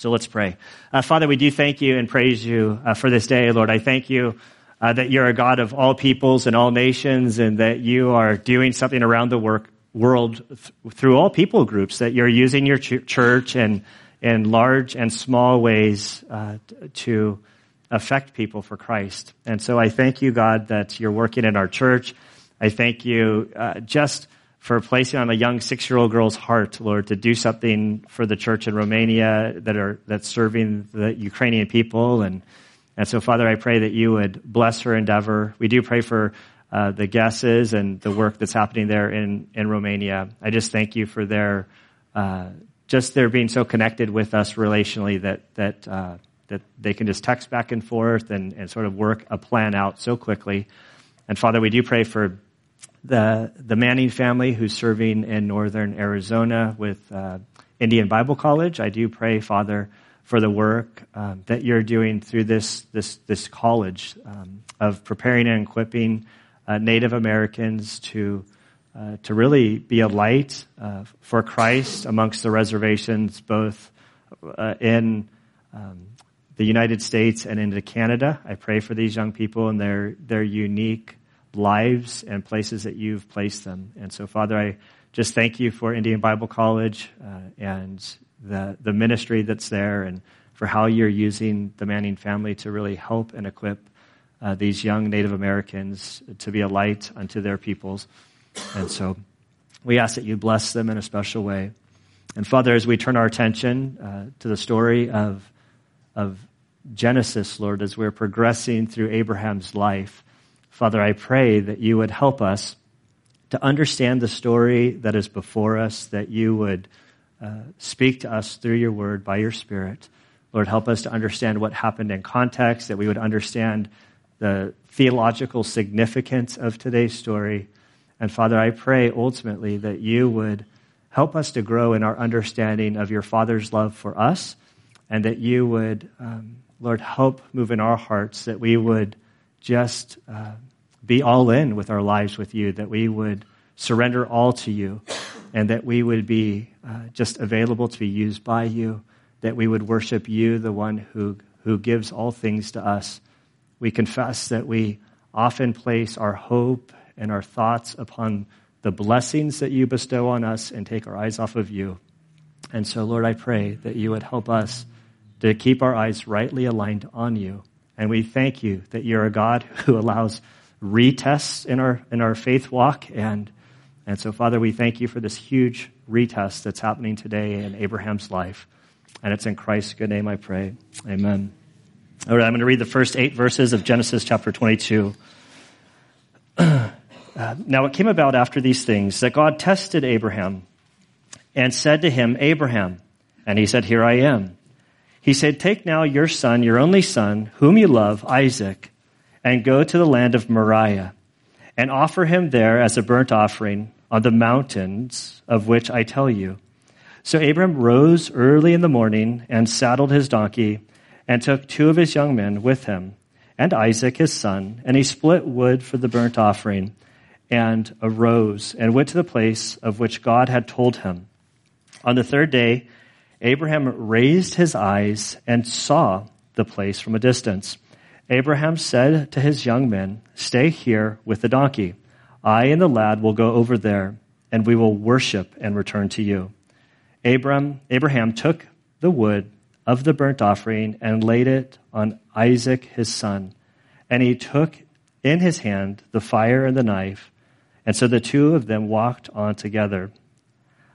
So let's pray. Uh, Father, we do thank you and praise you uh, for this day, Lord. I thank you uh, that you're a God of all peoples and all nations and that you are doing something around the work, world th- through all people groups, that you're using your ch- church and in large and small ways uh, to affect people for Christ. And so I thank you, God, that you're working in our church. I thank you uh, just for placing on a young six-year-old girl's heart, Lord, to do something for the church in Romania that are that's serving the Ukrainian people. And and so, Father, I pray that you would bless her endeavor. We do pray for uh, the guesses and the work that's happening there in in Romania. I just thank you for their uh, just their being so connected with us relationally that that uh, that they can just text back and forth and, and sort of work a plan out so quickly. And Father, we do pray for the, the Manning family who's serving in northern Arizona with uh, Indian Bible College. I do pray, Father, for the work um, that you're doing through this, this, this college um, of preparing and equipping uh, Native Americans to, uh, to really be a light uh, for Christ amongst the reservations, both uh, in um, the United States and into Canada. I pray for these young people and their, their unique lives and places that you've placed them. And so, Father, I just thank you for Indian Bible College uh, and the, the ministry that's there and for how you're using the Manning family to really help and equip uh, these young Native Americans to be a light unto their peoples. And so we ask that you bless them in a special way. And Father, as we turn our attention uh, to the story of, of Genesis, Lord, as we're progressing through Abraham's life, Father, I pray that you would help us to understand the story that is before us, that you would uh, speak to us through your word by your spirit. Lord, help us to understand what happened in context, that we would understand the theological significance of today's story. And Father, I pray ultimately that you would help us to grow in our understanding of your Father's love for us, and that you would, um, Lord, help move in our hearts, that we would just uh, be all in with our lives with you, that we would surrender all to you, and that we would be uh, just available to be used by you, that we would worship you, the one who, who gives all things to us. We confess that we often place our hope and our thoughts upon the blessings that you bestow on us and take our eyes off of you. And so, Lord, I pray that you would help us to keep our eyes rightly aligned on you. And we thank you that you're a God who allows retests in our, in our faith walk. And, and so, Father, we thank you for this huge retest that's happening today in Abraham's life. And it's in Christ's good name I pray. Amen. All right, I'm going to read the first eight verses of Genesis chapter 22. uh, now, it came about after these things that God tested Abraham and said to him, Abraham. And he said, Here I am. He said, Take now your son, your only son, whom you love, Isaac and go to the land of Moriah and offer him there as a burnt offering on the mountains of which I tell you. So Abram rose early in the morning and saddled his donkey and took two of his young men with him and Isaac his son, and he split wood for the burnt offering and arose and went to the place of which God had told him. On the third day, Abraham raised his eyes and saw the place from a distance. Abraham said to his young men, Stay here with the donkey. I and the lad will go over there, and we will worship and return to you. Abram, Abraham took the wood of the burnt offering and laid it on Isaac his son. And he took in his hand the fire and the knife. And so the two of them walked on together.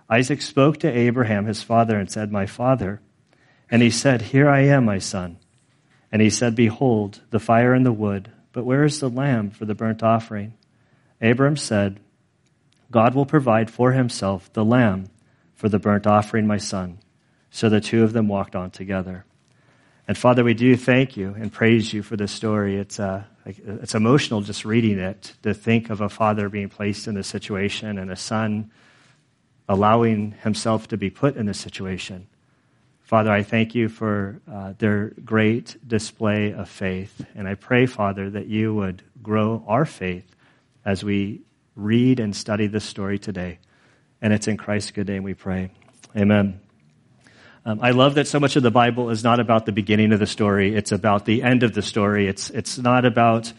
Isaac spoke to Abraham his father and said, My father. And he said, Here I am, my son. And he said, Behold, the fire and the wood, but where is the lamb for the burnt offering? Abram said, God will provide for himself the lamb for the burnt offering, my son. So the two of them walked on together. And Father, we do thank you and praise you for this story. It's, uh, it's emotional just reading it to think of a father being placed in this situation and a son allowing himself to be put in this situation. Father, I thank you for uh, their great display of faith. And I pray, Father, that you would grow our faith as we read and study this story today. And it's in Christ's good name we pray. Amen. Um, I love that so much of the Bible is not about the beginning of the story. It's about the end of the story. It's, it's not about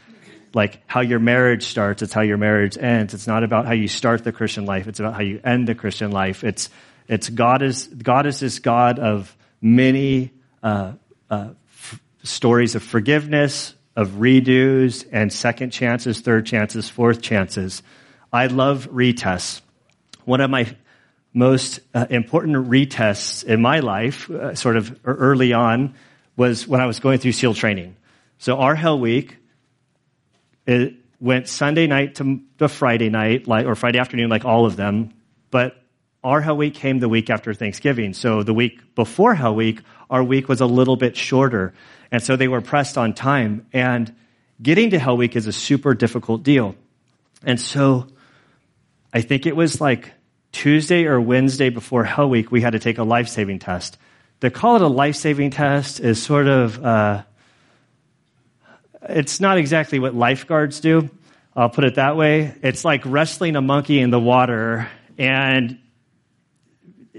like how your marriage starts. It's how your marriage ends. It's not about how you start the Christian life. It's about how you end the Christian life. It's, it's God is, God is this God of many, uh, uh, f- stories of forgiveness, of redos and second chances, third chances, fourth chances. I love retests. One of my most uh, important retests in my life, uh, sort of early on, was when I was going through SEAL training. So our Hell Week, it went Sunday night to, to Friday night, like, or Friday afternoon, like all of them. But our Hell Week came the week after Thanksgiving. So the week before Hell Week, our week was a little bit shorter. And so they were pressed on time. And getting to Hell Week is a super difficult deal. And so I think it was like Tuesday or Wednesday before Hell Week, we had to take a life saving test. To call it a life saving test is sort of, uh, it's not exactly what lifeguards do. I'll put it that way. It's like wrestling a monkey in the water, and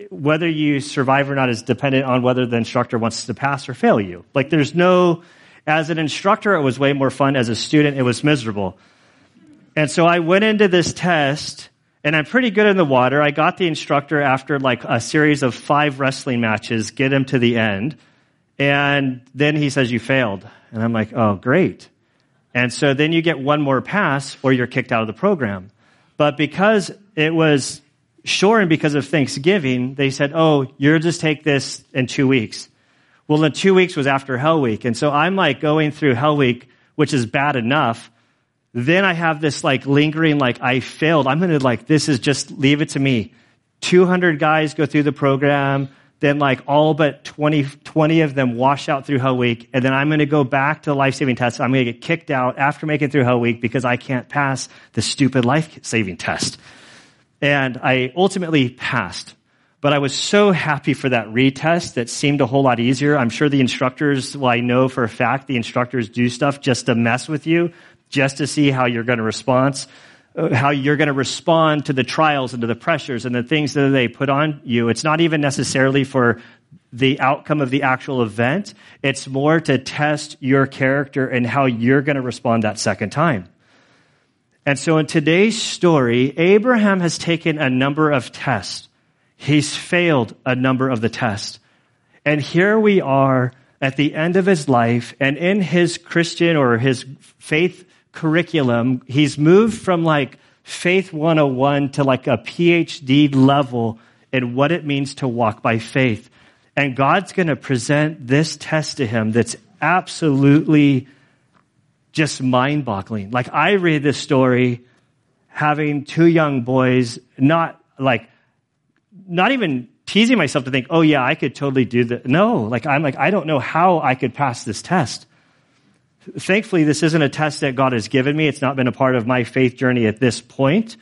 whether you survive or not is dependent on whether the instructor wants to pass or fail you. Like, there's no, as an instructor, it was way more fun. As a student, it was miserable. And so I went into this test and I'm pretty good in the water. I got the instructor after like a series of five wrestling matches, get him to the end. And then he says, you failed. And I'm like, oh, great. And so then you get one more pass or you're kicked out of the program. But because it was short and because of Thanksgiving, they said, oh, you'll just take this in two weeks. Well, the two weeks was after Hell Week. And so I'm like going through Hell Week, which is bad enough then I have this like lingering, like I failed. I'm going to like, this is just leave it to me. 200 guys go through the program. Then like all but 20, 20 of them wash out through Hell Week. And then I'm going to go back to the life saving test. I'm going to get kicked out after making through Hell Week because I can't pass the stupid life saving test. And I ultimately passed. But I was so happy for that retest that seemed a whole lot easier. I'm sure the instructors, well, I know for a fact the instructors do stuff just to mess with you just to see how you're going to respond, Uh, how you're going to respond to the trials and to the pressures and the things that they put on you. It's not even necessarily for the outcome of the actual event. It's more to test your character and how you're going to respond that second time. And so in today's story, Abraham has taken a number of tests. He's failed a number of the tests. And here we are at the end of his life and in his Christian or his faith curriculum, he's moved from like faith 101 to like a PhD level in what it means to walk by faith. And God's going to present this test to him that's absolutely just mind boggling. Like I read this story having two young boys, not like, not even teasing myself to think, oh yeah, I could totally do that. No, like I'm like, I don't know how I could pass this test. Thankfully, this isn't a test that God has given me. It's not been a part of my faith journey at this point.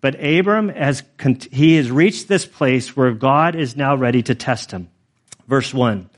But Abram has, he has reached this place where God is now ready to test him. Verse 1.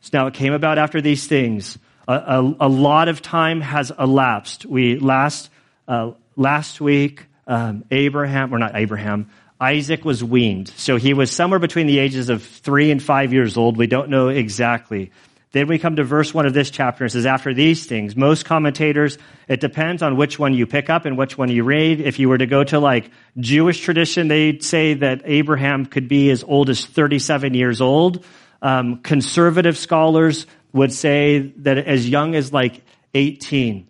So now it came about after these things. A, a, a lot of time has elapsed. We last, uh, last week, um, Abraham, or not Abraham, Isaac was weaned. So he was somewhere between the ages of three and five years old. We don't know exactly. Then we come to verse one of this chapter. It says, after these things, most commentators, it depends on which one you pick up and which one you read. If you were to go to like Jewish tradition, they'd say that Abraham could be as old as 37 years old. Um, conservative scholars would say that as young as like 18.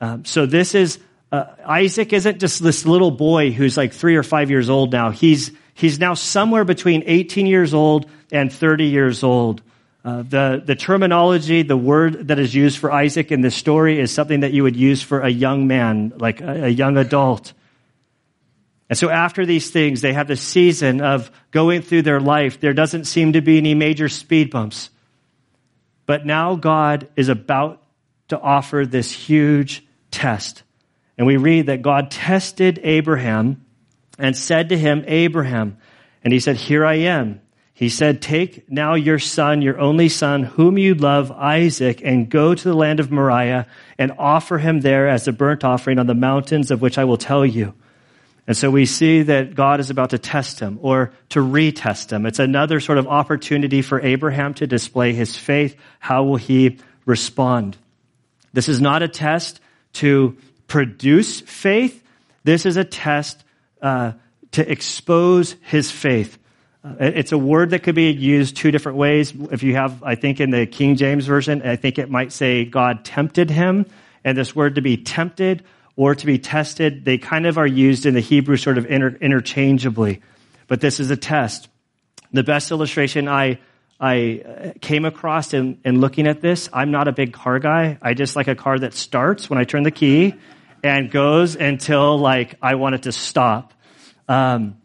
Um, so this is, uh, Isaac isn't just this little boy who's like three or five years old now. He's, he's now somewhere between 18 years old and 30 years old. Uh, the, the terminology, the word that is used for Isaac in this story is something that you would use for a young man, like a, a young adult. And so after these things, they have the season of going through their life. There doesn't seem to be any major speed bumps. But now God is about to offer this huge test. And we read that God tested Abraham and said to him, Abraham, and he said, Here I am. He said, Take now your son, your only son, whom you love, Isaac, and go to the land of Moriah and offer him there as a burnt offering on the mountains of which I will tell you. And so we see that God is about to test him or to retest him. It's another sort of opportunity for Abraham to display his faith. How will he respond? This is not a test to produce faith. This is a test uh, to expose his faith. Uh, it's a word that could be used two different ways. If you have, I think in the King James Version, I think it might say God tempted him. And this word to be tempted or to be tested, they kind of are used in the Hebrew sort of inter- interchangeably. But this is a test. The best illustration I, I uh, came across in, in looking at this, I'm not a big car guy. I just like a car that starts when I turn the key and goes until like I want it to stop. Um,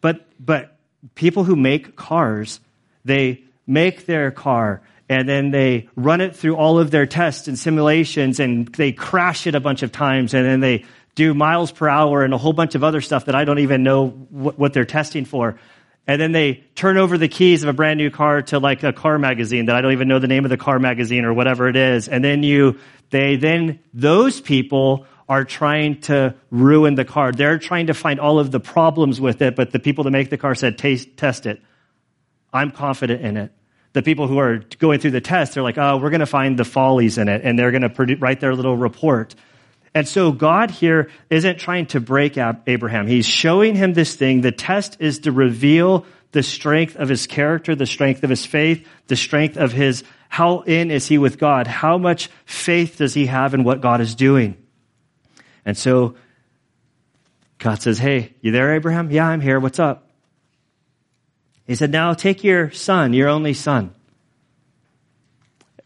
but, but people who make cars, they make their car and then they run it through all of their tests and simulations and they crash it a bunch of times and then they do miles per hour and a whole bunch of other stuff that I don't even know what, what they're testing for. And then they turn over the keys of a brand new car to like a car magazine that I don't even know the name of the car magazine or whatever it is. And then you, they, then those people are trying to ruin the car. They're trying to find all of the problems with it, but the people that make the car said, test it. I'm confident in it the people who are going through the test, they're like, oh, we're going to find the follies in it, and they're going to write their little report. And so God here isn't trying to break Abraham. He's showing him this thing. The test is to reveal the strength of his character, the strength of his faith, the strength of his, how in is he with God? How much faith does he have in what God is doing? And so God says, Hey, you there, Abraham? Yeah, I'm here. What's up? He said, Now take your son, your only son.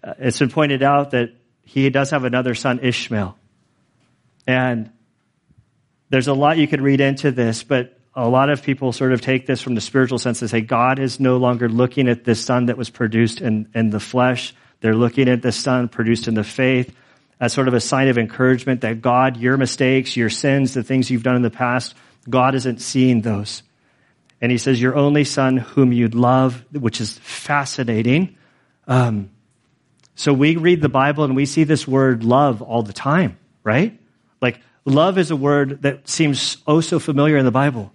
Uh, it's been pointed out that he does have another son, Ishmael. And there's a lot you could read into this, but a lot of people sort of take this from the spiritual sense and say God is no longer looking at this son that was produced in, in the flesh. They're looking at the son produced in the faith as sort of a sign of encouragement that God, your mistakes, your sins, the things you've done in the past, God isn't seeing those. And he says, Your only son whom you'd love, which is fascinating. Um, so we read the Bible and we see this word love all the time, right? Like, love is a word that seems oh so familiar in the Bible.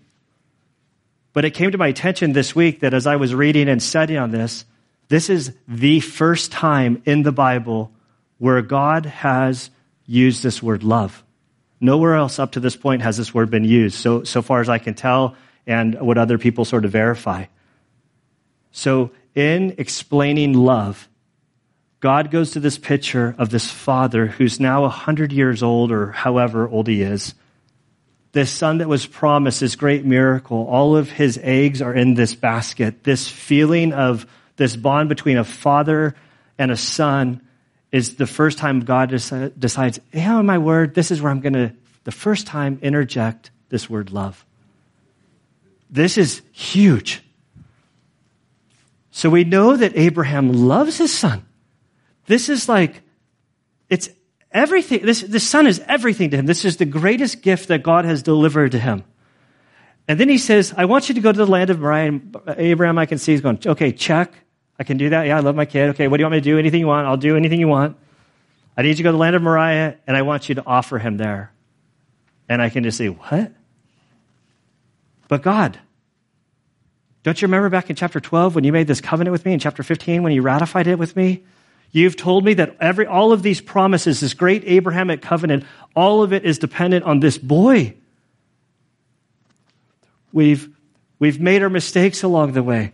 But it came to my attention this week that as I was reading and studying on this, this is the first time in the Bible where God has used this word love. Nowhere else up to this point has this word been used. So, so far as I can tell, and what other people sort of verify. So, in explaining love, God goes to this picture of this father who's now 100 years old or however old he is. This son that was promised, this great miracle, all of his eggs are in this basket. This feeling of this bond between a father and a son is the first time God decides, yeah, my word, this is where I'm going to, the first time, interject this word love. This is huge. So we know that Abraham loves his son. This is like, it's everything. This, this son is everything to him. This is the greatest gift that God has delivered to him. And then he says, I want you to go to the land of Moriah. Abraham, I can see, he's going, okay, check. I can do that. Yeah, I love my kid. Okay, what do you want me to do? Anything you want. I'll do anything you want. I need you to go to the land of Moriah, and I want you to offer him there. And I can just say, what? But God, don't you remember back in chapter 12 when you made this covenant with me, in chapter 15 when you ratified it with me? You've told me that every, all of these promises, this great Abrahamic covenant, all of it is dependent on this boy. We've, we've made our mistakes along the way.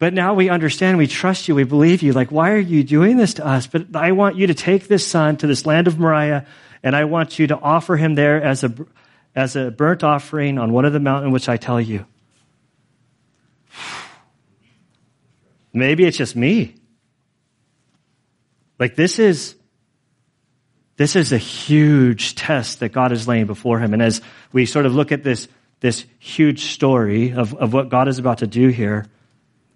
But now we understand, we trust you, we believe you. Like, why are you doing this to us? But I want you to take this son to this land of Moriah, and I want you to offer him there as a, as a burnt offering on one of the mountains which I tell you. Maybe it's just me. Like this is, this is a huge test that God is laying before him. And as we sort of look at this, this huge story of, of what God is about to do here,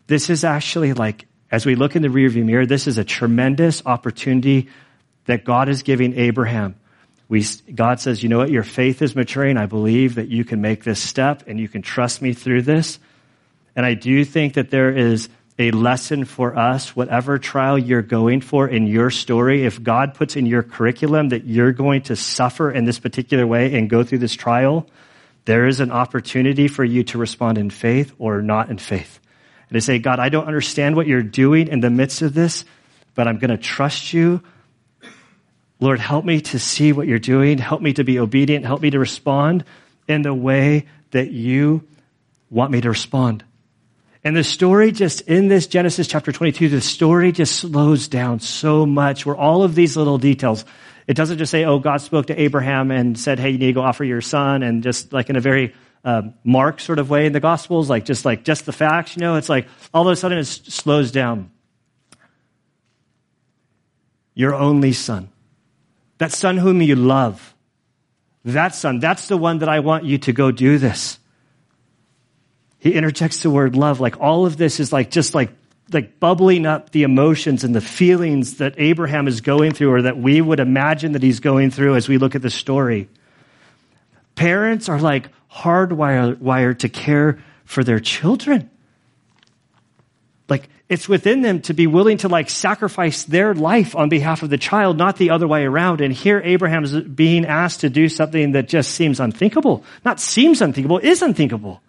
this is actually like, as we look in the rearview mirror, this is a tremendous opportunity that God is giving Abraham we, God says, you know what? Your faith is maturing. I believe that you can make this step and you can trust me through this. And I do think that there is a lesson for us, whatever trial you're going for in your story. If God puts in your curriculum that you're going to suffer in this particular way and go through this trial, there is an opportunity for you to respond in faith or not in faith. And to say, God, I don't understand what you're doing in the midst of this, but I'm going to trust you. Lord, help me to see what you're doing. Help me to be obedient. Help me to respond in the way that you want me to respond. And the story just in this Genesis chapter 22, the story just slows down so much where all of these little details, it doesn't just say, oh, God spoke to Abraham and said, hey, you need to go offer your son, and just like in a very uh, Mark sort of way in the Gospels, like just like just the facts, you know, it's like all of a sudden it slows down. Your only son, that son whom you love, that son, that's the one that I want you to go do this. He interjects the word love. Like all of this is like just like like bubbling up the emotions and the feelings that Abraham is going through or that we would imagine that he's going through as we look at the story. Parents are like hardwired to care for their children. Like it's within them to be willing to like sacrifice their life on behalf of the child, not the other way around. And here Abraham is being asked to do something that just seems unthinkable. Not seems unthinkable, is unthinkable.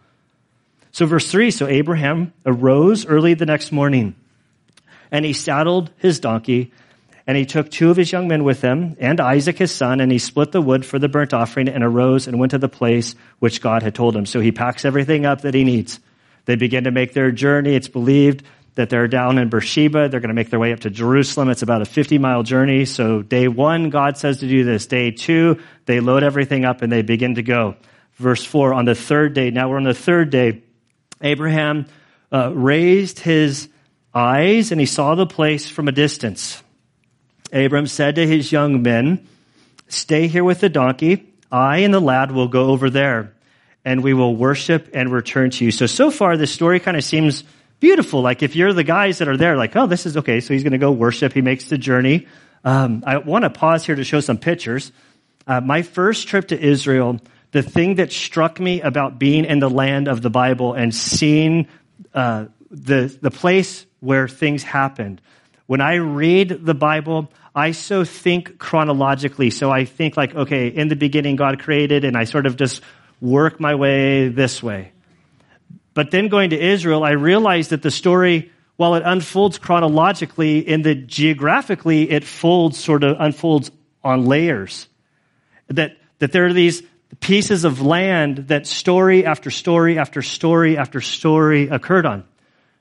So verse three, so Abraham arose early the next morning and he saddled his donkey and he took two of his young men with him and Isaac his son, and he split the wood for the burnt offering and arose and went to the place which God had told him. So he packs everything up that he needs. They begin to make their journey. It's believed that they're down in Beersheba. They're going to make their way up to Jerusalem. It's about a 50 mile journey. So day one, God says to do this. Day two, they load everything up and they begin to go. Verse four, on the third day, now we're on the third day, Abraham uh, raised his eyes and he saw the place from a distance. Abram said to his young men, Stay here with the donkey. I and the lad will go over there, and we will worship and return to you. So, so far, this story kind of seems beautiful. Like, if you're the guys that are there, like, oh, this is okay. So, he's going to go worship. He makes the journey. Um, I want to pause here to show some pictures. Uh, my first trip to Israel, the thing that struck me about being in the land of the Bible and seeing uh, the, the place where things happened when I read the Bible, I so think chronologically. So I think like, okay, in the beginning God created and I sort of just work my way this way. But then going to Israel, I realized that the story, while it unfolds chronologically, in the geographically, it folds sort of unfolds on layers. That, that there are these pieces of land that story after story after story after story occurred on.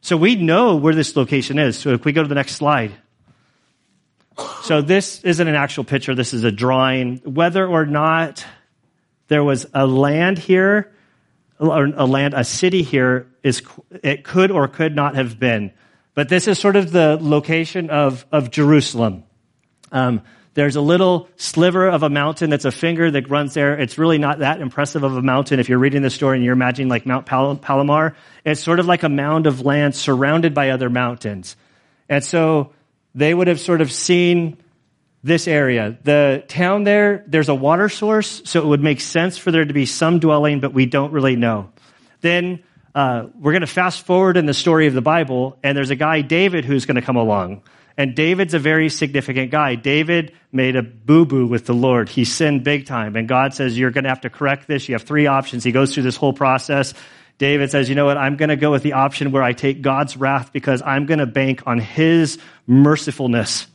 So we know where this location is. So if we go to the next slide. So this isn't an actual picture. This is a drawing. Whether or not there was a land here, or a land, a city here is, it could or could not have been. But this is sort of the location of, of Jerusalem. Um, there's a little sliver of a mountain that's a finger that runs there. It's really not that impressive of a mountain. If you're reading the story and you're imagining like Mount Pal- Palomar, it's sort of like a mound of land surrounded by other mountains. And so they would have sort of seen this area. The town there, there's a water source, so it would make sense for there to be some dwelling, but we don't really know. Then uh, we're going to fast forward in the story of the Bible, and there's a guy, David, who's going to come along. And David's a very significant guy. David made a boo boo with the Lord. He sinned big time. And God says, You're going to have to correct this. You have three options. He goes through this whole process. David says, You know what? I'm going to go with the option where I take God's wrath because I'm going to bank on his mercifulness.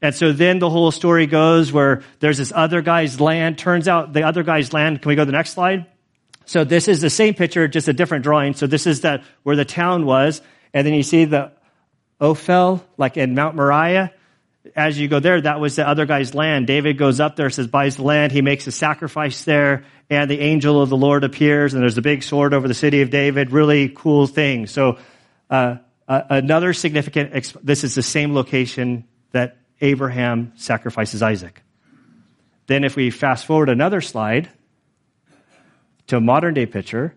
And so then the whole story goes where there's this other guy's land. Turns out the other guy's land, can we go to the next slide? So this is the same picture, just a different drawing. So this is that where the town was. And then you see the Ophel, like in Mount Moriah. As you go there, that was the other guy's land. David goes up there, says, buys the land. He makes a sacrifice there, and the angel of the Lord appears, and there's a big sword over the city of David. Really cool thing. So, uh, uh, another significant, exp- this is the same location that Abraham sacrifices Isaac. Then, if we fast forward another slide to a modern day picture,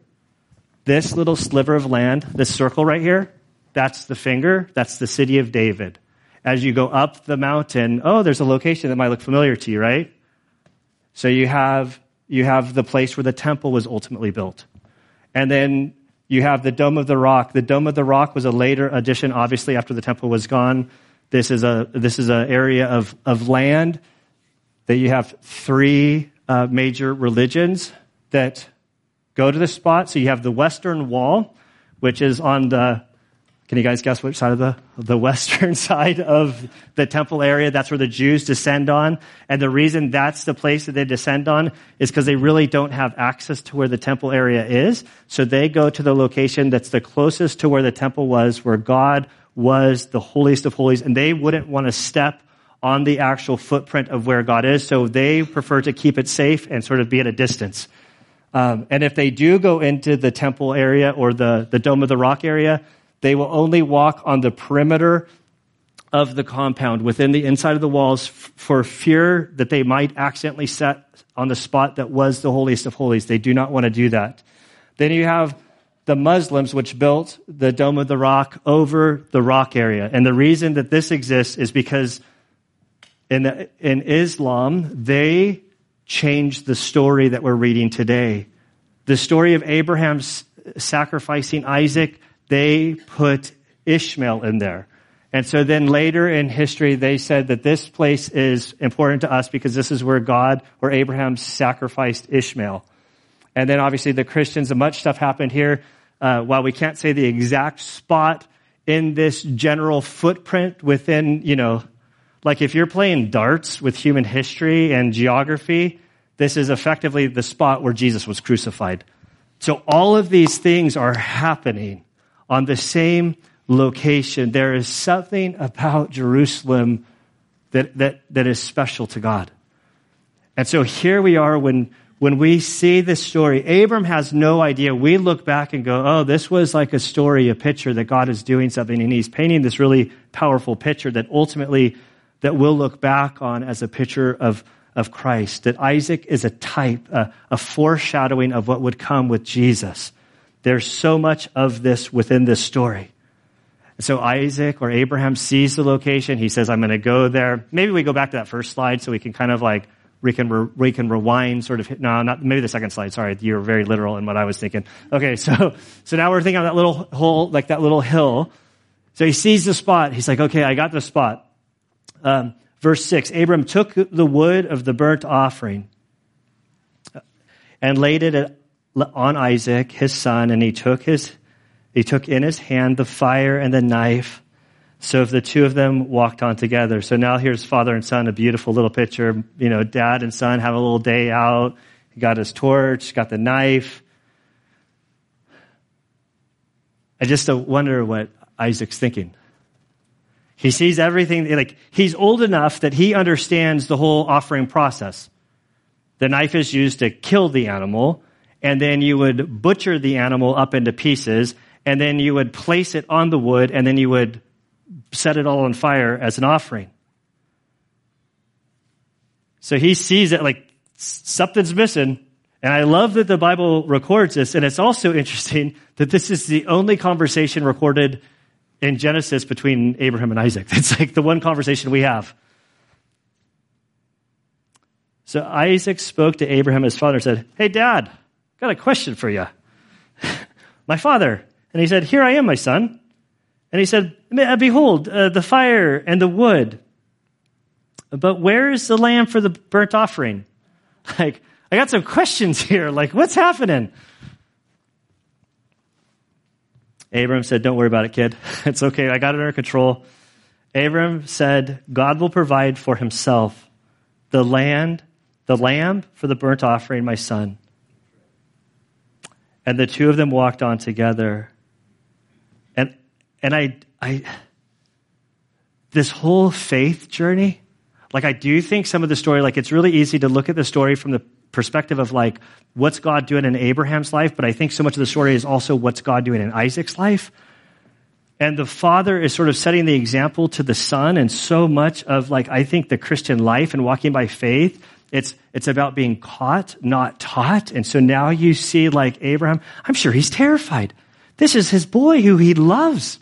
this little sliver of land, this circle right here, that's the finger. That's the city of David. As you go up the mountain, oh, there's a location that might look familiar to you, right? So you have, you have the place where the temple was ultimately built. And then you have the Dome of the Rock. The Dome of the Rock was a later addition, obviously, after the temple was gone. This is a, this is an area of, of land that you have three uh, major religions that go to the spot. So you have the western wall, which is on the, can you guys guess which side of the, the western side of the temple area? That's where the Jews descend on. And the reason that's the place that they descend on is because they really don't have access to where the temple area is. So they go to the location that's the closest to where the temple was, where God was the holiest of holies, and they wouldn't want to step on the actual footprint of where God is. So they prefer to keep it safe and sort of be at a distance. Um, and if they do go into the temple area or the, the Dome of the Rock area, they will only walk on the perimeter of the compound within the inside of the walls for fear that they might accidentally set on the spot that was the holiest of holies. They do not want to do that. Then you have the Muslims, which built the Dome of the Rock over the rock area. And the reason that this exists is because in, the, in Islam, they changed the story that we're reading today. The story of Abraham sacrificing Isaac, they put Ishmael in there. And so then later in history, they said that this place is important to us because this is where God or Abraham sacrificed Ishmael. And then obviously the Christians, and much stuff happened here. Uh, while we can't say the exact spot in this general footprint within, you know, like if you're playing darts with human history and geography, this is effectively the spot where Jesus was crucified. So all of these things are happening on the same location. There is something about Jerusalem that, that, that is special to God. And so here we are when when we see this story, Abram has no idea. We look back and go, oh, this was like a story, a picture that God is doing something, and he's painting this really powerful picture that ultimately that we'll look back on as a picture of, of Christ. That Isaac is a type, a, a foreshadowing of what would come with Jesus. There's so much of this within this story. So Isaac or Abraham sees the location. He says, I'm going to go there. Maybe we go back to that first slide so we can kind of like we can, re, we can rewind sort of, no, not, maybe the second slide, sorry, you're very literal in what I was thinking. Okay, so, so now we're thinking of that little hole, like that little hill. So he sees the spot. He's like, okay, I got the spot. Um, verse 6 Abram took the wood of the burnt offering and laid it on Isaac, his son, and he took his, he took in his hand the fire and the knife. So if the two of them walked on together. So now here's father and son, a beautiful little picture. You know, dad and son have a little day out. He got his torch, got the knife. I just wonder what Isaac's thinking. He sees everything, like, he's old enough that he understands the whole offering process. The knife is used to kill the animal, and then you would butcher the animal up into pieces, and then you would place it on the wood, and then you would set it all on fire as an offering. So he sees it like something's missing. And I love that the Bible records this. And it's also interesting that this is the only conversation recorded in Genesis between Abraham and Isaac. It's like the one conversation we have. So Isaac spoke to Abraham, his father, and said, Hey, dad, got a question for you. my father. And he said, Here I am, my son. And he said, Behold, uh, the fire and the wood. But where is the lamb for the burnt offering? Like, I got some questions here. Like, what's happening? Abram said, Don't worry about it, kid. It's okay. I got it under control. Abram said, God will provide for himself the land, the lamb for the burnt offering, my son. And the two of them walked on together. And, and I, I, this whole faith journey, like I do think some of the story, like it's really easy to look at the story from the perspective of like, what's God doing in Abraham's life? But I think so much of the story is also what's God doing in Isaac's life. And the father is sort of setting the example to the son. And so much of like, I think the Christian life and walking by faith, it's, it's about being caught, not taught. And so now you see like Abraham, I'm sure he's terrified. This is his boy who he loves.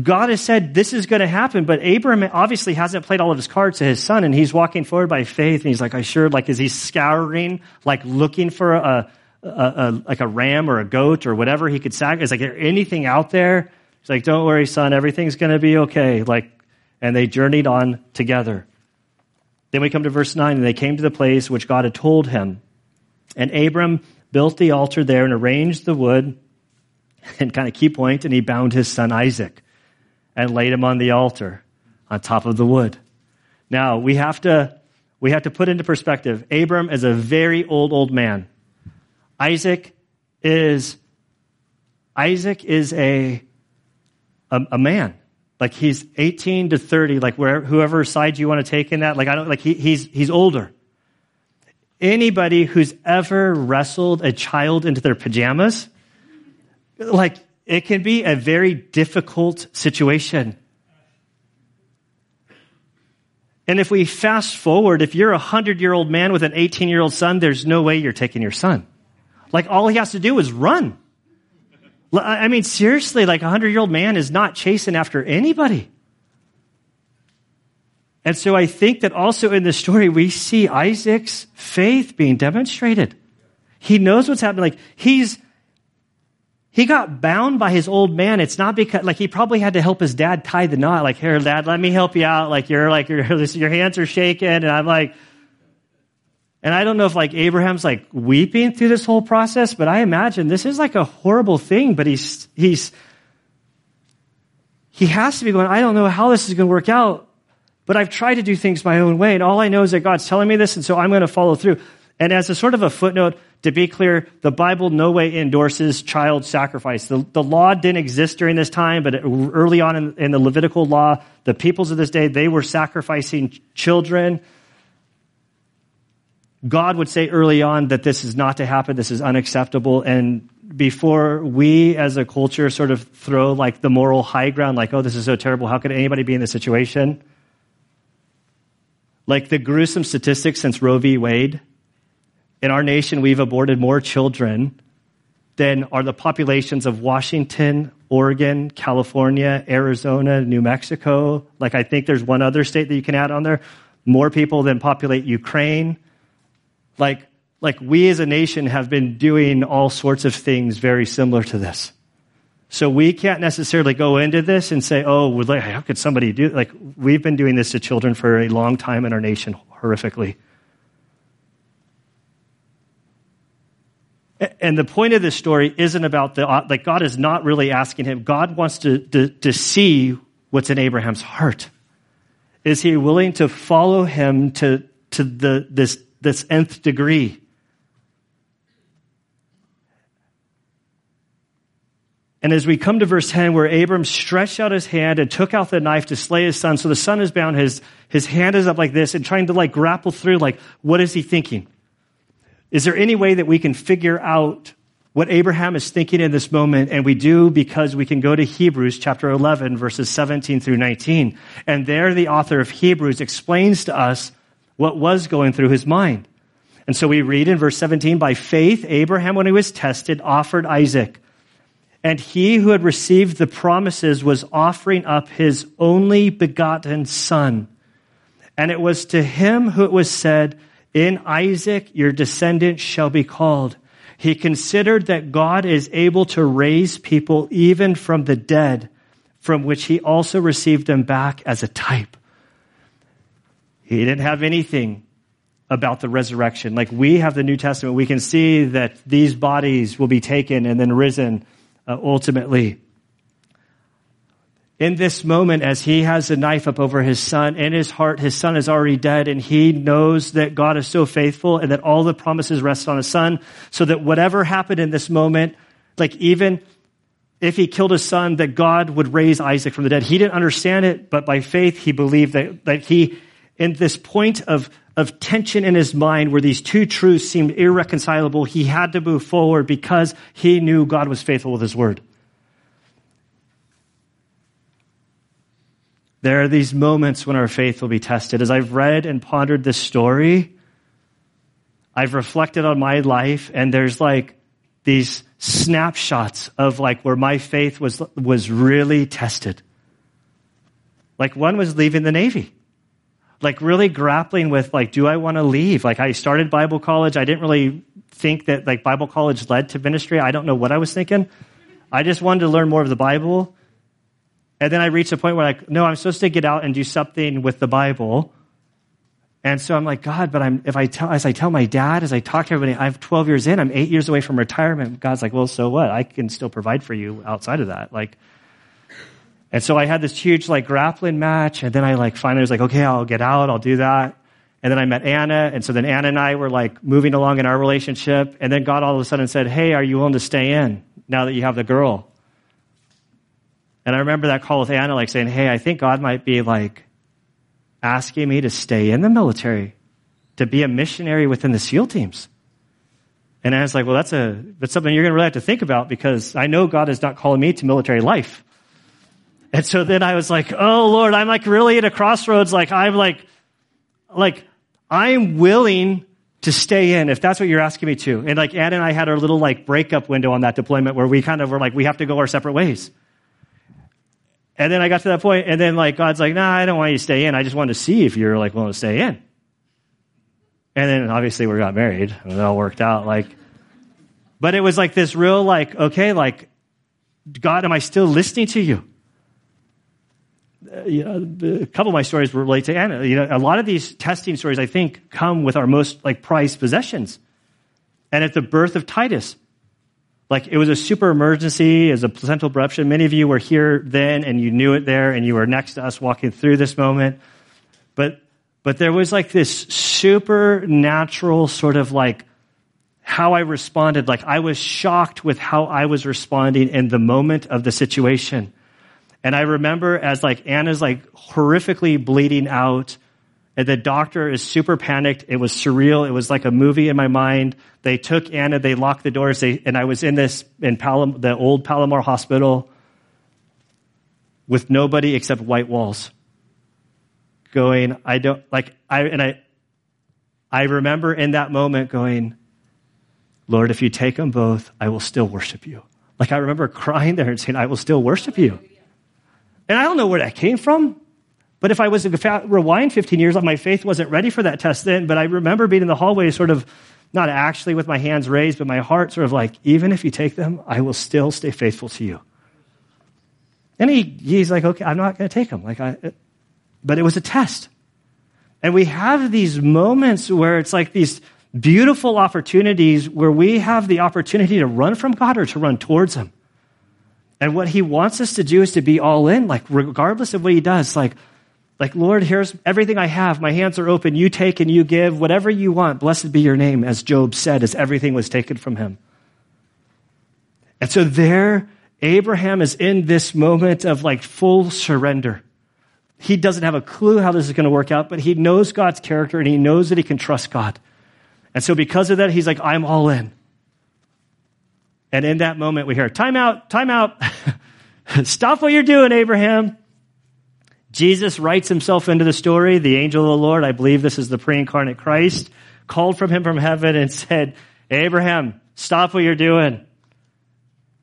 God has said this is going to happen, but Abraham obviously hasn't played all of his cards to his son, and he's walking forward by faith, and he's like, I sure, like, is he scouring, like, looking for a, a, a like a ram or a goat or whatever he could sacrifice? Is like, there anything out there? He's like, don't worry, son, everything's going to be okay. Like, and they journeyed on together. Then we come to verse 9, and they came to the place which God had told him. And Abram built the altar there and arranged the wood and kind of key point, and he bound his son Isaac and laid him on the altar on top of the wood. Now, we have to, we have to put into perspective, Abram is a very old, old man. Isaac is, Isaac is a, a, a man. Like he's 18 to 30, like where, whoever side you want to take in that, like I don't, like he, he's, he's older. Anybody who's ever wrestled a child into their pajamas, like it can be a very difficult situation. And if we fast forward, if you're a hundred year old man with an 18 year old son, there's no way you're taking your son. Like all he has to do is run. I mean, seriously, like a hundred year old man is not chasing after anybody. And so I think that also in this story, we see Isaac's faith being demonstrated. He knows what's happening. Like he's, he got bound by his old man. It's not because, like, he probably had to help his dad tie the knot. Like, here, dad, let me help you out. Like, you're like, your hands are shaking. And I'm like, and I don't know if like Abraham's like weeping through this whole process, but I imagine this is like a horrible thing, but he's, he's, he has to be going, I don't know how this is going to work out, but I've tried to do things my own way. And all I know is that God's telling me this. And so I'm going to follow through. And as a sort of a footnote, to be clear, the Bible no way endorses child sacrifice. The, the law didn't exist during this time, but early on in, in the Levitical law, the peoples of this day, they were sacrificing children God would say early on that this is not to happen, this is unacceptable, and before we as a culture sort of throw like the moral high ground, like, oh, this is so terrible, how could anybody be in this situation? Like the gruesome statistics since Roe v. Wade, in our nation, we've aborted more children than are the populations of Washington, Oregon, California, Arizona, New Mexico. Like, I think there's one other state that you can add on there. More people than populate Ukraine, like, like we as a nation have been doing all sorts of things very similar to this. So we can't necessarily go into this and say, oh, how could somebody do Like, we've been doing this to children for a long time in our nation, horrifically. And the point of this story isn't about the, uh, like, God is not really asking him. God wants to, to, to see what's in Abraham's heart. Is he willing to follow him to, to the, this this nth degree. And as we come to verse 10, where Abram stretched out his hand and took out the knife to slay his son. So the son is bound, his, his hand is up like this and trying to like grapple through, like, what is he thinking? Is there any way that we can figure out what Abraham is thinking in this moment? And we do because we can go to Hebrews chapter 11, verses 17 through 19. And there the author of Hebrews explains to us what was going through his mind. And so we read in verse 17, by faith, Abraham, when he was tested, offered Isaac. And he who had received the promises was offering up his only begotten son. And it was to him who it was said, in Isaac your descendant shall be called. He considered that God is able to raise people even from the dead, from which he also received them back as a type. He didn't have anything about the resurrection. Like we have the New Testament, we can see that these bodies will be taken and then risen uh, ultimately. In this moment, as he has a knife up over his son, in his heart, his son is already dead, and he knows that God is so faithful and that all the promises rest on his son, so that whatever happened in this moment, like even if he killed his son, that God would raise Isaac from the dead. He didn't understand it, but by faith, he believed that, that he in this point of, of tension in his mind where these two truths seemed irreconcilable, he had to move forward because he knew God was faithful with his word. There are these moments when our faith will be tested. As I've read and pondered this story, I've reflected on my life and there's like these snapshots of like where my faith was, was really tested. Like one was leaving the Navy like really grappling with like do i want to leave? Like i started bible college. I didn't really think that like bible college led to ministry. I don't know what i was thinking. I just wanted to learn more of the bible. And then i reached a point where like no i'm supposed to get out and do something with the bible. And so I'm like, God, but I'm, if I tell, as I tell my dad, as I talk to everybody, I'm 12 years in, I'm eight years away from retirement. God's like, well, so what? I can still provide for you outside of that. Like, and so I had this huge like grappling match. And then I like finally was like, okay, I'll get out. I'll do that. And then I met Anna. And so then Anna and I were like moving along in our relationship. And then God all of a sudden said, Hey, are you willing to stay in now that you have the girl? And I remember that call with Anna, like saying, Hey, I think God might be like asking me to stay in the military, to be a missionary within the SEAL teams. And I was like, well, that's a, that's something you're going to really have to think about because I know God is not calling me to military life. And so then I was like, oh Lord, I'm like really at a crossroads. Like I'm like, like I'm willing to stay in if that's what you're asking me to. And like Ann and I had our little like breakup window on that deployment where we kind of were like, we have to go our separate ways. And then I got to that point, and then like God's like, nah, I don't want you to stay in. I just wanted to see if you're like willing to stay in. And then obviously we got married, and it all worked out. Like, but it was like this real like, okay, like, God, am I still listening to you? Uh, you know, a couple of my stories relate to Anna. You know, a lot of these testing stories, I think, come with our most like prized possessions. And at the birth of Titus, like it was a super emergency, as a placental abruption. Many of you were here then and you knew it there and you were next to us walking through this moment. But, but there was like this supernatural sort of like how I responded. Like I was shocked with how I was responding in the moment of the situation. And I remember as like Anna's like horrifically bleeding out and the doctor is super panicked. It was surreal. It was like a movie in my mind. They took Anna, they locked the doors, they, and I was in this, in Palom, the old Palomar Hospital with nobody except white walls. Going, I don't, like, I, and I, I remember in that moment going, Lord, if you take them both, I will still worship you. Like, I remember crying there and saying, I will still worship you. And I don't know where that came from. But if I was to rewind 15 years, my faith wasn't ready for that test then. But I remember being in the hallway, sort of not actually with my hands raised, but my heart sort of like, even if you take them, I will still stay faithful to you. And he, he's like, okay, I'm not going to take them. Like I, uh, but it was a test. And we have these moments where it's like these beautiful opportunities where we have the opportunity to run from God or to run towards Him. And what He wants us to do is to be all in, like regardless of what He does, like, like, Lord, here's everything I have. My hands are open. You take and you give whatever you want. Blessed be your name, as Job said, as everything was taken from him. And so there, Abraham is in this moment of like full surrender. He doesn't have a clue how this is going to work out, but he knows God's character and he knows that he can trust God. And so because of that, he's like, I'm all in. And in that moment, we hear, time out, time out. Stop what you're doing, Abraham. Jesus writes himself into the story. The angel of the Lord, I believe this is the pre-incarnate Christ, called from him from heaven and said, Abraham, stop what you're doing.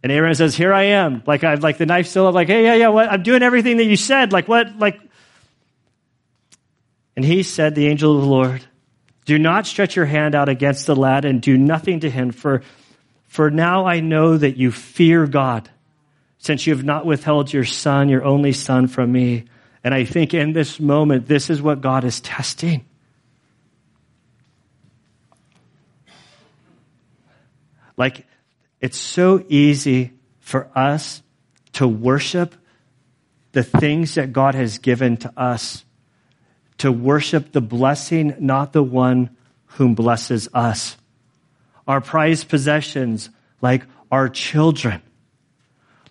And Abraham says, here I am. Like I've like the knife still, I'm like, hey, yeah, yeah, what? I'm doing everything that you said. Like what? Like, and he said, the angel of the Lord, do not stretch your hand out against the lad and do nothing to him, for, for now I know that you fear God, since you have not withheld your son, your only son from me. And I think in this moment, this is what God is testing. Like, it's so easy for us to worship the things that God has given to us, to worship the blessing, not the one whom blesses us. Our prized possessions, like our children.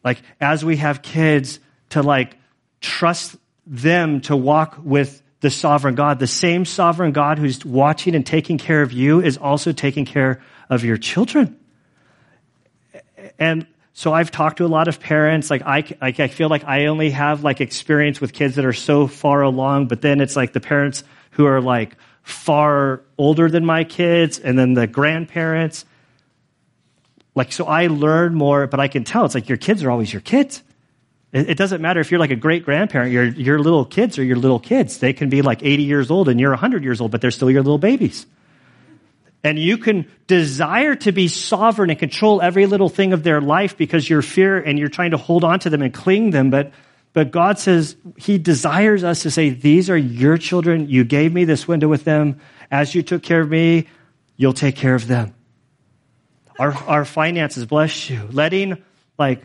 Like, as we have kids, to like trust them to walk with the sovereign God. The same sovereign God who's watching and taking care of you is also taking care of your children. And so I've talked to a lot of parents. Like I, I feel like I only have like experience with kids that are so far along, but then it's like the parents who are like far older than my kids and then the grandparents. Like, so I learn more, but I can tell it's like your kids are always your kids. It doesn't matter if you're like a great grandparent, your, your little kids are your little kids. They can be like 80 years old and you're 100 years old, but they're still your little babies. And you can desire to be sovereign and control every little thing of their life because you're fear and you're trying to hold on to them and cling them. But, But God says He desires us to say, These are your children. You gave me this window with them. As you took care of me, you'll take care of them. Our, our finances, bless you. Letting, like,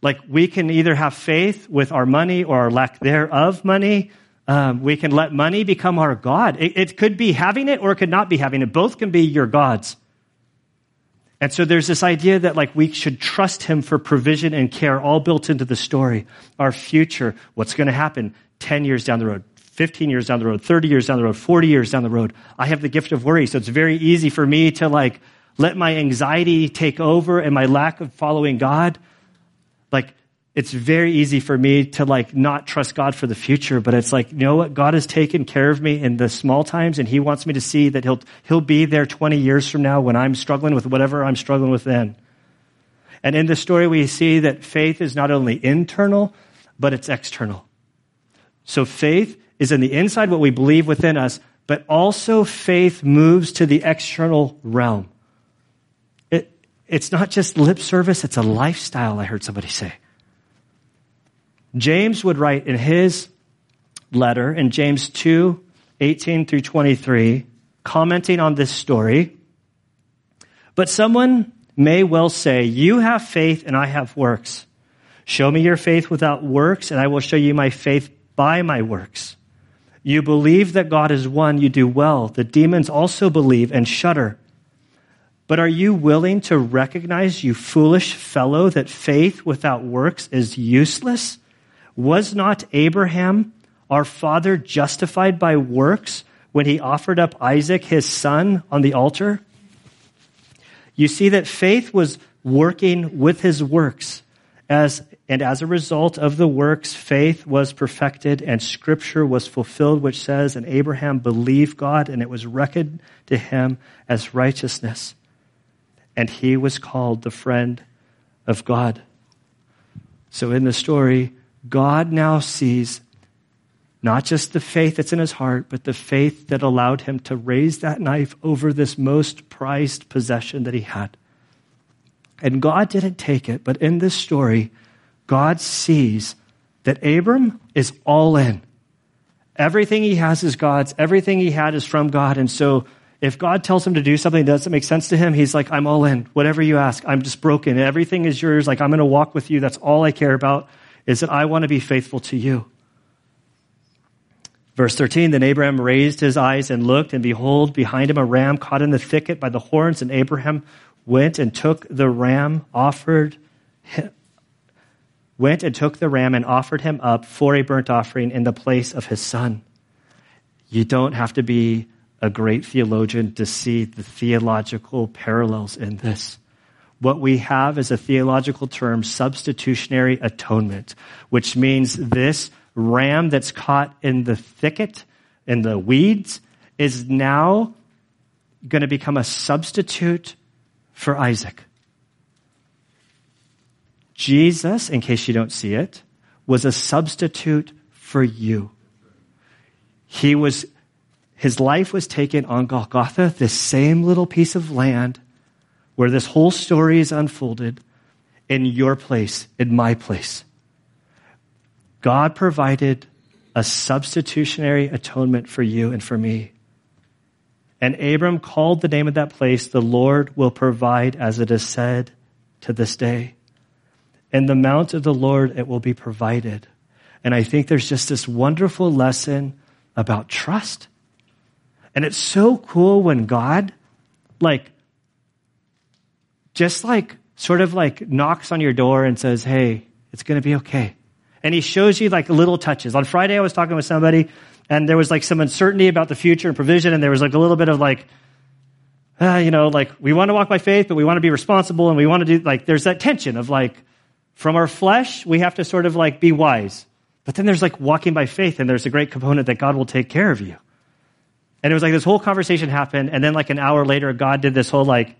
like we can either have faith with our money or our lack thereof money. Um, we can let money become our God. It, it could be having it or it could not be having it. Both can be your gods. And so there's this idea that like we should trust him for provision and care all built into the story. Our future, what's going to happen 10 years down the road, 15 years down the road, 30 years down the road, 40 years down the road. I have the gift of worry. So it's very easy for me to like let my anxiety take over and my lack of following God. Like it's very easy for me to like not trust God for the future, but it's like, you know what? God has taken care of me in the small times and he wants me to see that he'll, he'll be there 20 years from now when I'm struggling with whatever I'm struggling with then. And in the story, we see that faith is not only internal, but it's external. So faith is in the inside, what we believe within us, but also faith moves to the external realm. It, it's not just lip service, it's a lifestyle, I heard somebody say. James would write in his letter in James 2 18 through 23, commenting on this story. But someone may well say, You have faith and I have works. Show me your faith without works, and I will show you my faith by my works. You believe that God is one, you do well. The demons also believe and shudder. But are you willing to recognize, you foolish fellow, that faith without works is useless? Was not Abraham, our father, justified by works when he offered up Isaac, his son, on the altar? You see that faith was working with his works. As, and as a result of the works, faith was perfected and scripture was fulfilled, which says, And Abraham believed God, and it was reckoned to him as righteousness. And he was called the friend of God. So in the story, God now sees not just the faith that's in his heart, but the faith that allowed him to raise that knife over this most prized possession that he had. And God didn't take it, but in this story, God sees that Abram is all in. Everything he has is God's. Everything he had is from God. And so if God tells him to do something that doesn't make sense to him, he's like, I'm all in. Whatever you ask, I'm just broken. Everything is yours. Like, I'm going to walk with you. That's all I care about is that I want to be faithful to you. Verse 13, then Abraham raised his eyes and looked, and behold, behind him a ram caught in the thicket by the horns, and Abraham went and took the ram, offered him, went and took the ram and offered him up for a burnt offering in the place of his son. You don't have to be a great theologian to see the theological parallels in this. What we have is a theological term, substitutionary atonement, which means this ram that's caught in the thicket, in the weeds, is now going to become a substitute for Isaac. Jesus, in case you don't see it, was a substitute for you. He was, his life was taken on Golgotha, this same little piece of land where this whole story is unfolded in your place, in my place. God provided a substitutionary atonement for you and for me. And Abram called the name of that place, the Lord will provide as it is said to this day. In the mount of the Lord it will be provided. And I think there's just this wonderful lesson about trust. And it's so cool when God, like, just like sort of like knocks on your door and says, Hey, it's going to be okay. And he shows you like little touches. On Friday, I was talking with somebody and there was like some uncertainty about the future and provision. And there was like a little bit of like, uh, you know, like we want to walk by faith, but we want to be responsible and we want to do like, there's that tension of like, from our flesh, we have to sort of like be wise. But then there's like walking by faith and there's a great component that God will take care of you. And it was like this whole conversation happened. And then like an hour later, God did this whole like,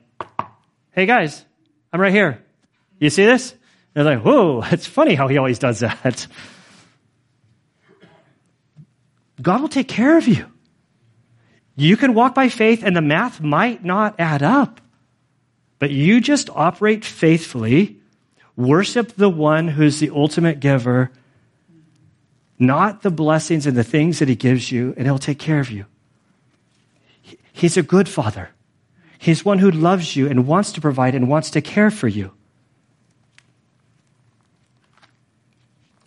Hey guys, I'm right here. You see this? They're like, whoa, it's funny how he always does that. God will take care of you. You can walk by faith and the math might not add up, but you just operate faithfully, worship the one who's the ultimate giver, not the blessings and the things that he gives you, and he'll take care of you. He's a good father. He's one who loves you and wants to provide and wants to care for you.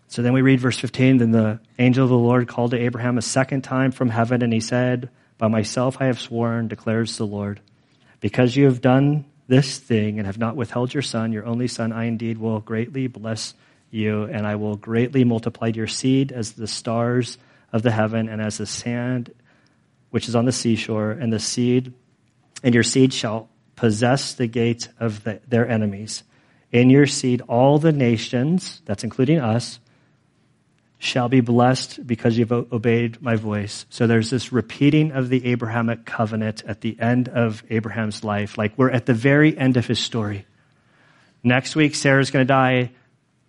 So then we read verse 15. Then the angel of the Lord called to Abraham a second time from heaven, and he said, By myself I have sworn, declares the Lord, because you have done this thing and have not withheld your son, your only son, I indeed will greatly bless you, and I will greatly multiply your seed as the stars of the heaven and as the sand which is on the seashore, and the seed, and your seed shall possess the gate of the, their enemies. In your seed, all the nations, that's including us, shall be blessed because you've obeyed my voice. So there's this repeating of the Abrahamic covenant at the end of Abraham's life. Like we're at the very end of his story. Next week, Sarah's going to die.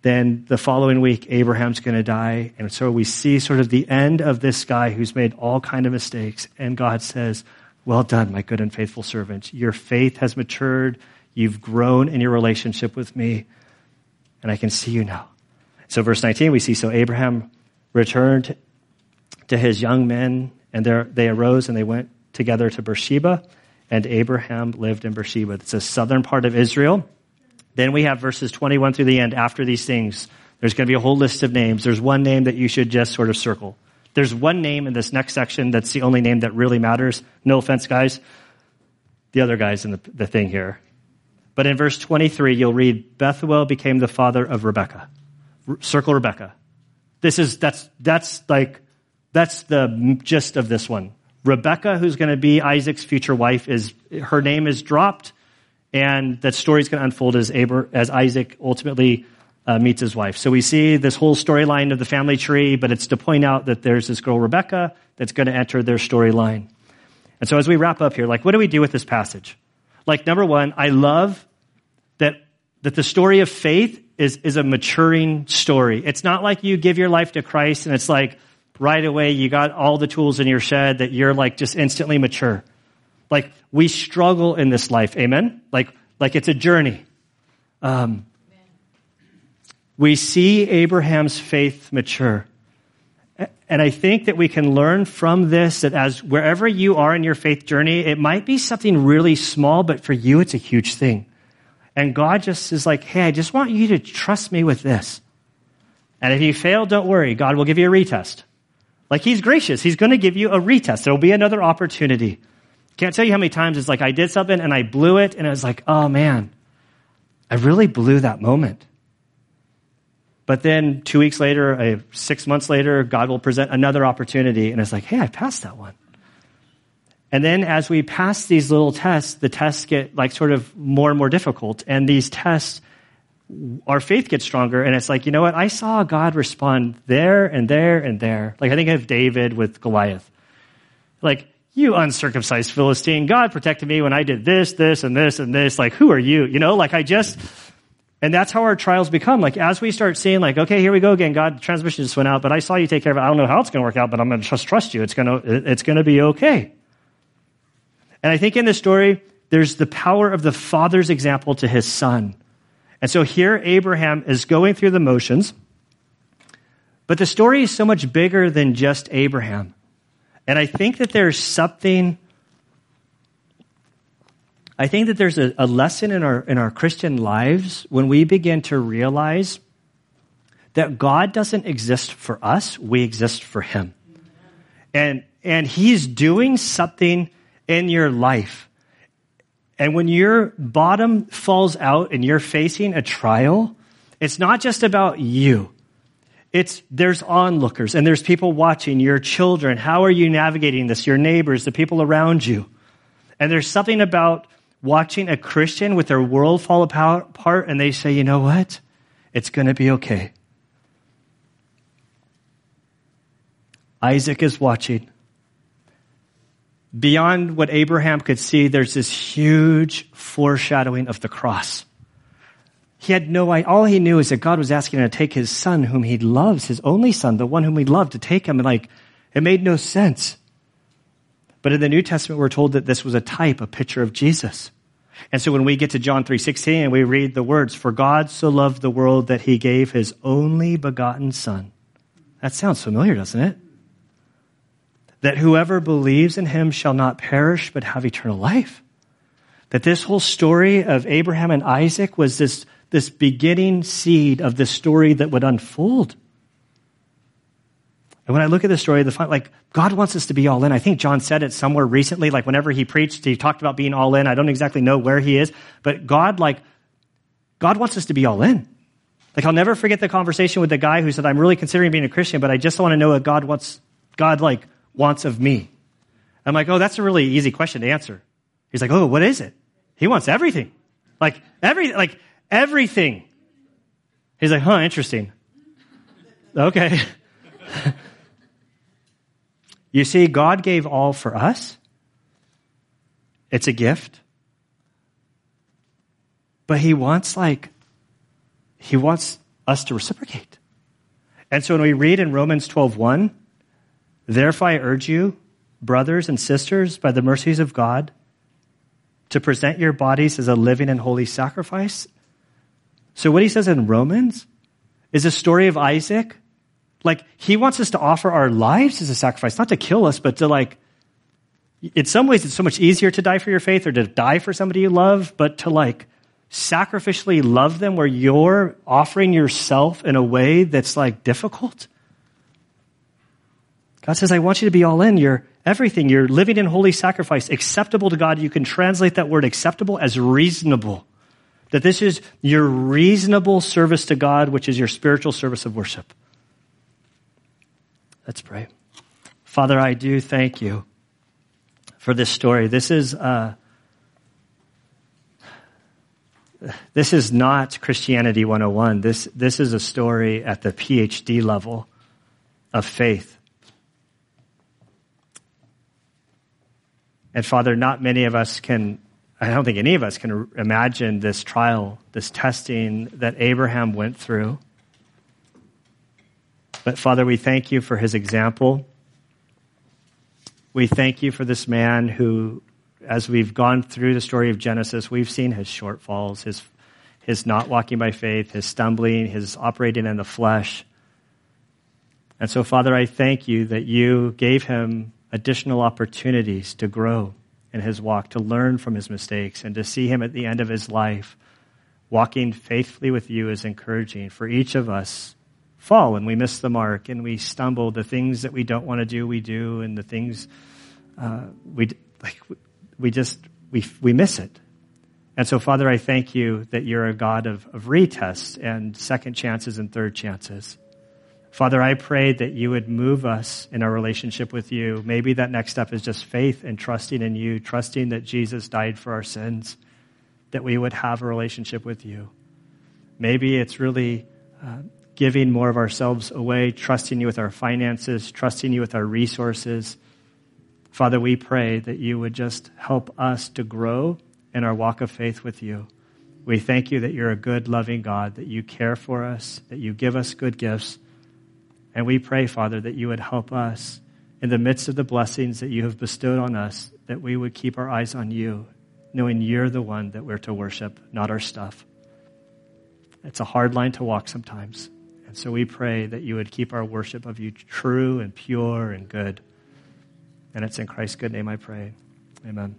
Then the following week, Abraham's going to die. And so we see sort of the end of this guy who's made all kind of mistakes. And God says, well done, my good and faithful servant. Your faith has matured. You've grown in your relationship with me. And I can see you now. So, verse 19, we see so Abraham returned to his young men, and there, they arose and they went together to Beersheba, and Abraham lived in Beersheba. It's a southern part of Israel. Then we have verses 21 through the end. After these things, there's going to be a whole list of names. There's one name that you should just sort of circle. There's one name in this next section that's the only name that really matters. No offense, guys. The other guys in the, the thing here. But in verse 23, you'll read Bethuel became the father of Rebekah circle Rebecca. This is, that's, that's like, that's the gist of this one. Rebecca, who's going to be Isaac's future wife, is, her name is dropped, and that story is going to unfold as, Abra, as Isaac ultimately uh, meets his wife. So we see this whole storyline of the family tree, but it's to point out that there's this girl, Rebecca, that's going to enter their storyline. And so as we wrap up here, like, what do we do with this passage? Like, number one, I love that, that the story of faith is, is a maturing story. It's not like you give your life to Christ and it's like right away you got all the tools in your shed that you're like just instantly mature. Like we struggle in this life. Amen? Like, like it's a journey. Um, we see Abraham's faith mature. And I think that we can learn from this that as wherever you are in your faith journey, it might be something really small, but for you, it's a huge thing. And God just is like, hey, I just want you to trust me with this. And if you fail, don't worry. God will give you a retest. Like he's gracious. He's going to give you a retest. There'll be another opportunity. Can't tell you how many times it's like I did something and I blew it and it was like, oh man, I really blew that moment. But then two weeks later, six months later, God will present another opportunity and it's like, hey, I passed that one. And then as we pass these little tests, the tests get like sort of more and more difficult. And these tests, our faith gets stronger. And it's like, you know what? I saw God respond there and there and there. Like I think of David with Goliath. Like, you uncircumcised Philistine, God protected me when I did this, this, and this, and this. Like, who are you? You know, like I just, and that's how our trials become. Like, as we start seeing, like, okay, here we go again. God, transmission just went out, but I saw you take care of it. I don't know how it's going to work out, but I'm going to just trust you. It's going to, it's going to be okay. And I think in this story, there's the power of the father's example to his son. And so here, Abraham is going through the motions, but the story is so much bigger than just Abraham. And I think that there's something, I think that there's a, a lesson in our, in our Christian lives when we begin to realize that God doesn't exist for us, we exist for Him. And, and He's doing something in your life. And when your bottom falls out and you're facing a trial, it's not just about you. It's there's onlookers and there's people watching, your children. How are you navigating this? Your neighbors, the people around you. And there's something about watching a Christian with their world fall apart and they say, you know what? It's going to be okay. Isaac is watching beyond what Abraham could see, there's this huge foreshadowing of the cross. He had no idea. All he knew is that God was asking him to take his son, whom he loves, his only son, the one whom he loved, to take him. And like, it made no sense. But in the New Testament, we're told that this was a type, a picture of Jesus. And so when we get to John 3.16 and we read the words, For God so loved the world that he gave his only begotten son, That sounds familiar, doesn't it? That whoever believes in him shall not perish but have eternal life. That this whole story of Abraham and Isaac was this, this beginning seed of the story that would unfold. And when I look at the story, the like God wants us to be all in. I think John said it somewhere recently, like whenever he preached, he talked about being all in. I don't exactly know where he is, but God, like, God wants us to be all in. Like I'll never forget the conversation with the guy who said, I'm really considering being a Christian, but I just want to know what God wants, God like wants of me. I'm like, oh, that's a really easy question to answer. He's like, oh, what is it? He wants everything. Like every, like everything. He's like, huh, interesting. Okay. you see, God gave all for us. It's a gift. But he wants like he wants us to reciprocate. And so when we read in Romans 12:1, therefore I urge you, brothers and sisters, by the mercies of God, to present your bodies as a living and holy sacrifice. So what he says in Romans is a story of Isaac. Like he wants us to offer our lives as a sacrifice, not to kill us, but to like in some ways it's so much easier to die for your faith or to die for somebody you love, but to like sacrificially love them where you're offering yourself in a way that's like difficult? God says, I want you to be all in. You're everything. You're living in holy sacrifice, acceptable to God. You can translate that word acceptable as reasonable. That this is your reasonable service to God, which is your spiritual service of worship. Let's pray. Father, I do thank you for this story. This is, uh, this is not Christianity 101. This, this is a story at the PhD level of faith. And Father, not many of us can, I don't think any of us can imagine this trial, this testing that Abraham went through. But Father, we thank you for his example. We thank you for this man who as we've gone through the story of Genesis, we've seen his shortfalls, his, his not walking by faith, his stumbling, his operating in the flesh. And so, Father, I thank you that you gave him additional opportunities to grow in his walk, to learn from his mistakes, and to see him at the end of his life walking faithfully with you is encouraging. For each of us, fall and we miss the mark and we stumble. The things that we don't want to do, we do, and the things uh, we like we just, we, we miss it. And so, Father, I thank you that you're a God of, of retests and second chances and third chances. Father, I pray that you would move us in our relationship with you. Maybe that next step is just faith and trusting in you, trusting that Jesus died for our sins, that we would have a relationship with you. Maybe it's really uh, giving more of ourselves away, trusting you with our finances, trusting you with our resources Father, we pray that you would just help us to grow in our walk of faith with you. We thank you that you're a good, loving God, that you care for us, that you give us good gifts. And we pray, Father, that you would help us in the midst of the blessings that you have bestowed on us, that we would keep our eyes on you, knowing you're the one that we're to worship, not our stuff. It's a hard line to walk sometimes. And so we pray that you would keep our worship of you true and pure and good. And it's in Christ's good name I pray. Amen.